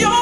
your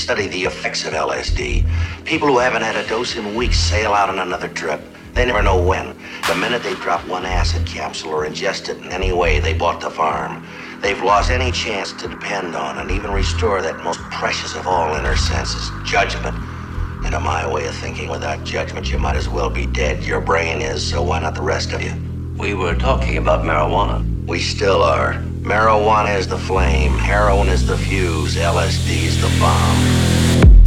study the effects of LSD. People who haven't had a dose in weeks sail out on another trip. They never know when. The minute they drop one acid capsule or ingest it in any way, they bought the farm. They've lost any chance to depend on and even restore that most precious of all inner senses, judgment. And in my way of thinking, without judgment, you might as well be dead. Your brain is, so why not the rest of you? We were talking about marijuana. We still are. Marijuana is the flame, heroin is the fuse, LSD is the bomb.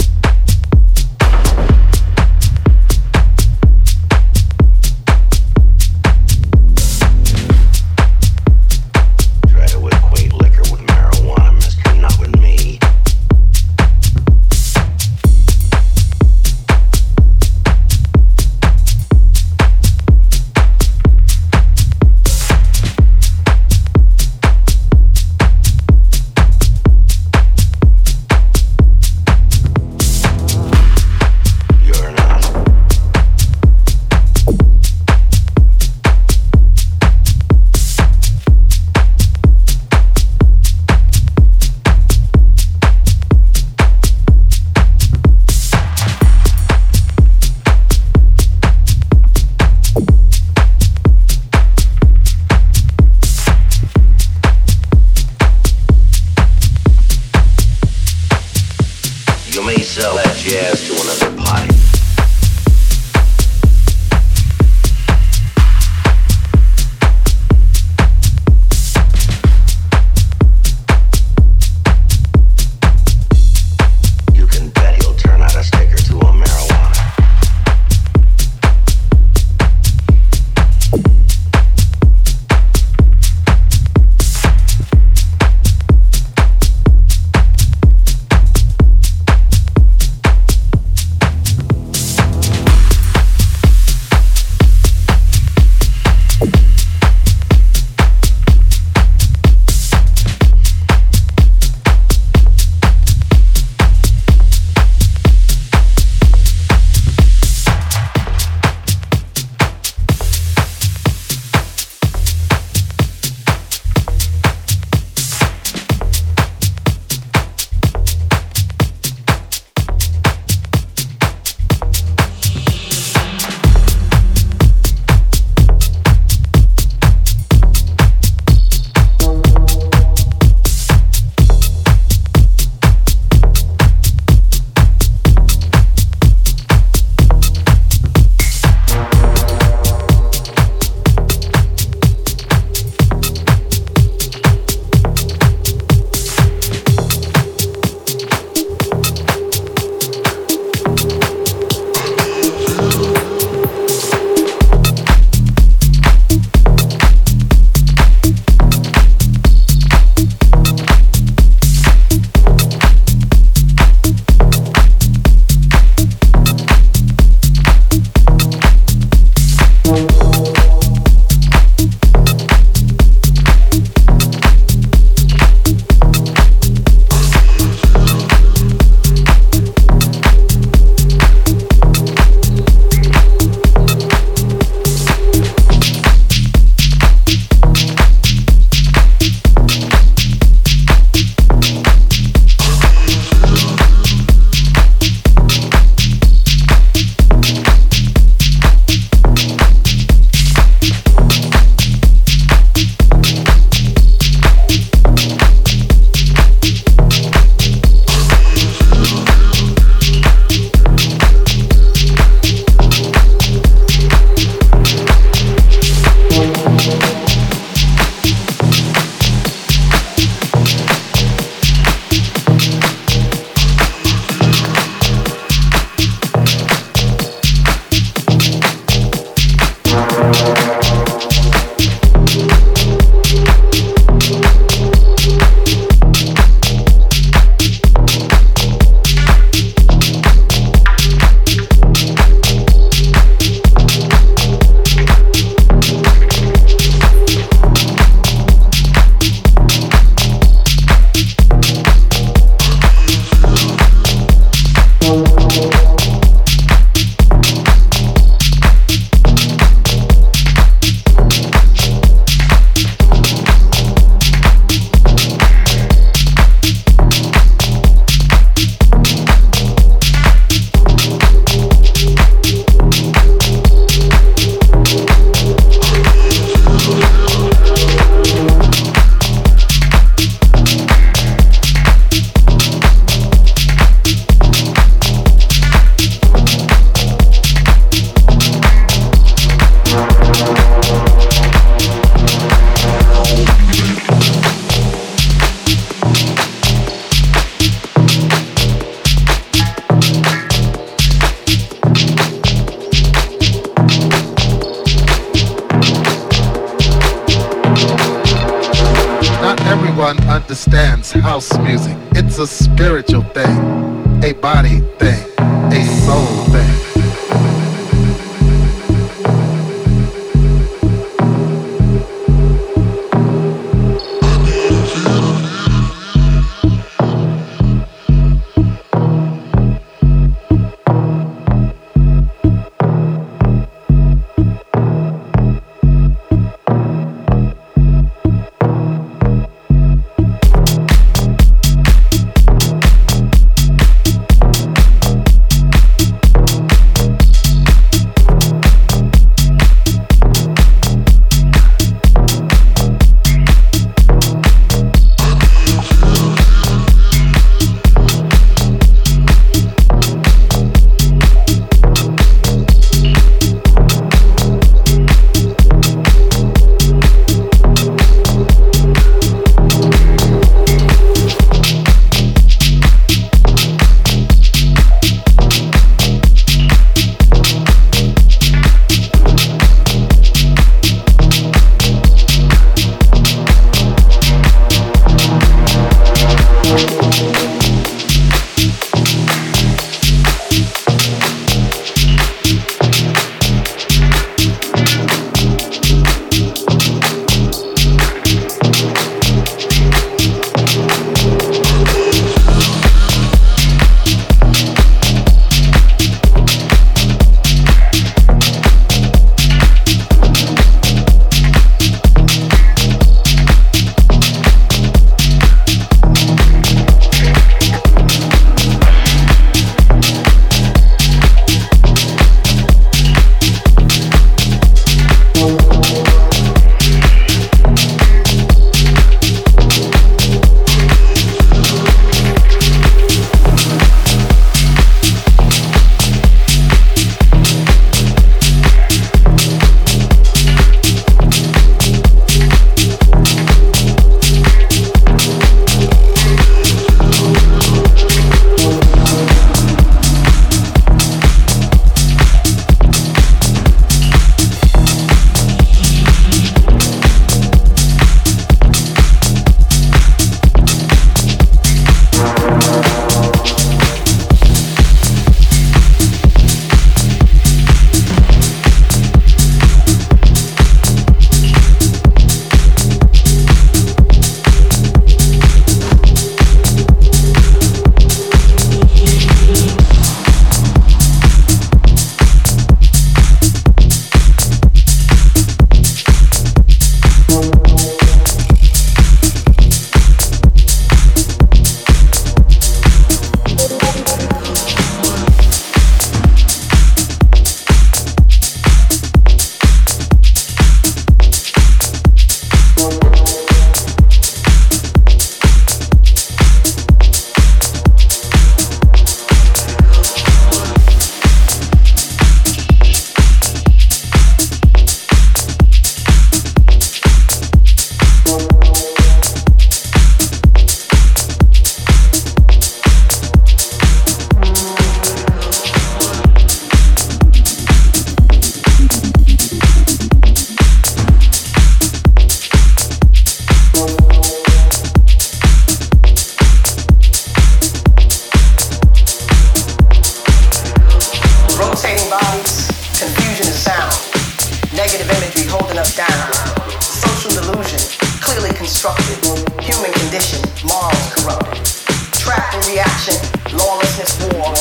war,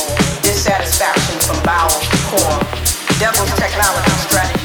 dissatisfaction from bowels to core, devil's technology strategy.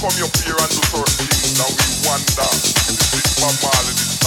come your fear and do certain things. We wonder if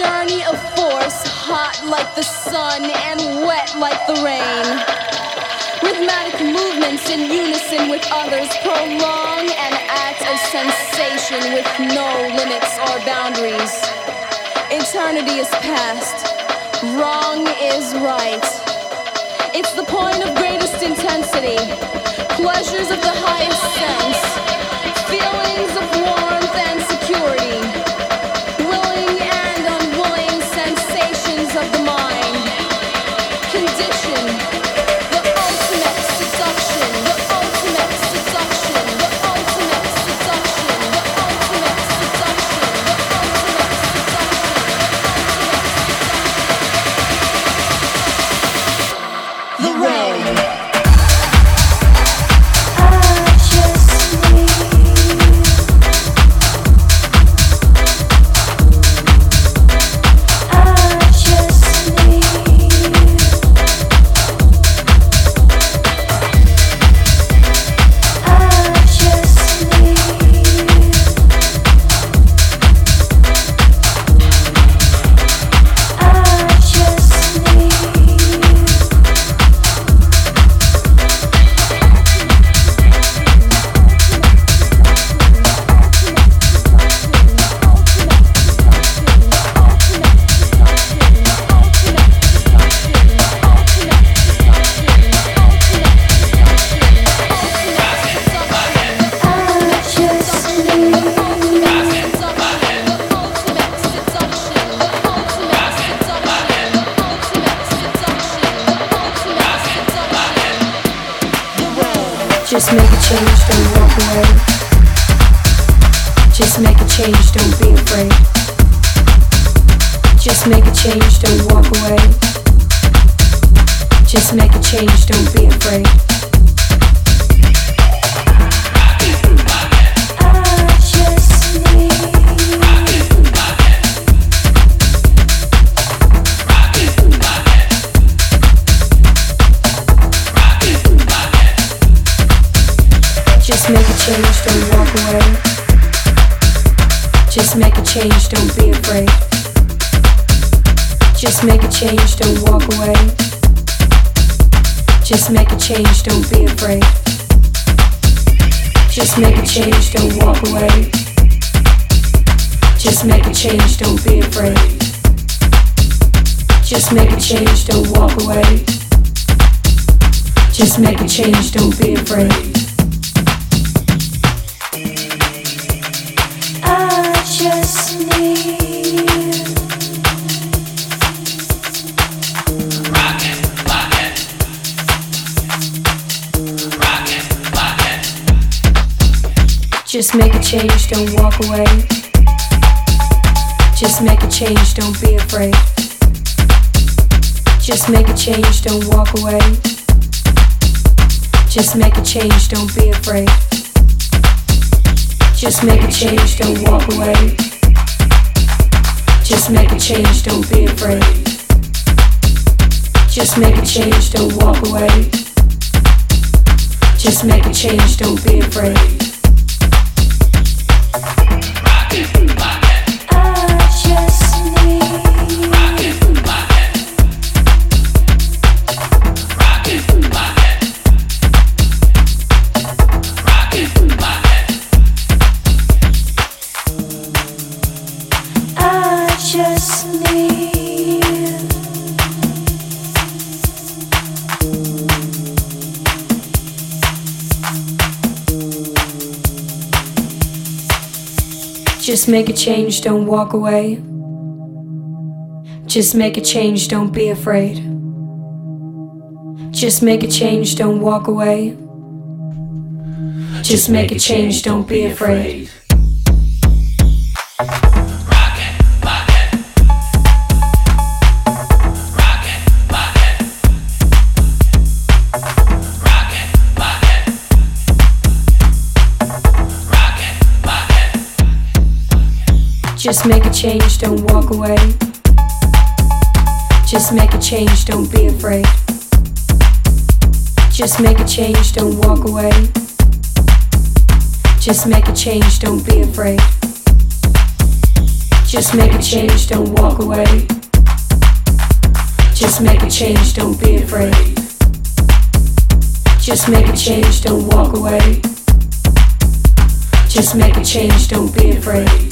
journey of force, hot like the sun and wet like the rain. Rhythmic movements in unison with others prolong an act of sensation with no limits or boundaries. Eternity is past, wrong is right. It's the point of greatest intensity, pleasures of the highest sense, feelings of warmth and Just make a change, don't be afraid. Just make a change, don't walk away. Just make a change, don't be afraid. Just make a change, don't walk away. Just make a change, don't be afraid. Just make a change, don't walk away. Just make a change, don't be afraid. Just make a change, don't walk away. Just make a change, don't be afraid. Just make a change, don't walk away. Just make a change, don't be afraid. Just make a change, don't walk away. Just make a change, don't be afraid. Just make a change, don't walk away. Just make a change, don't be afraid. Just make a change, don't walk away. Just make a change, don't be afraid. Just make a change, don't walk away. Just make a change, don't be afraid. Just make a change, don't walk away. Just make a change, don't be afraid. Just make a change, don't walk away. Just make a change, don't be afraid. Just make a change, don't walk away. Just make a change, don't be afraid.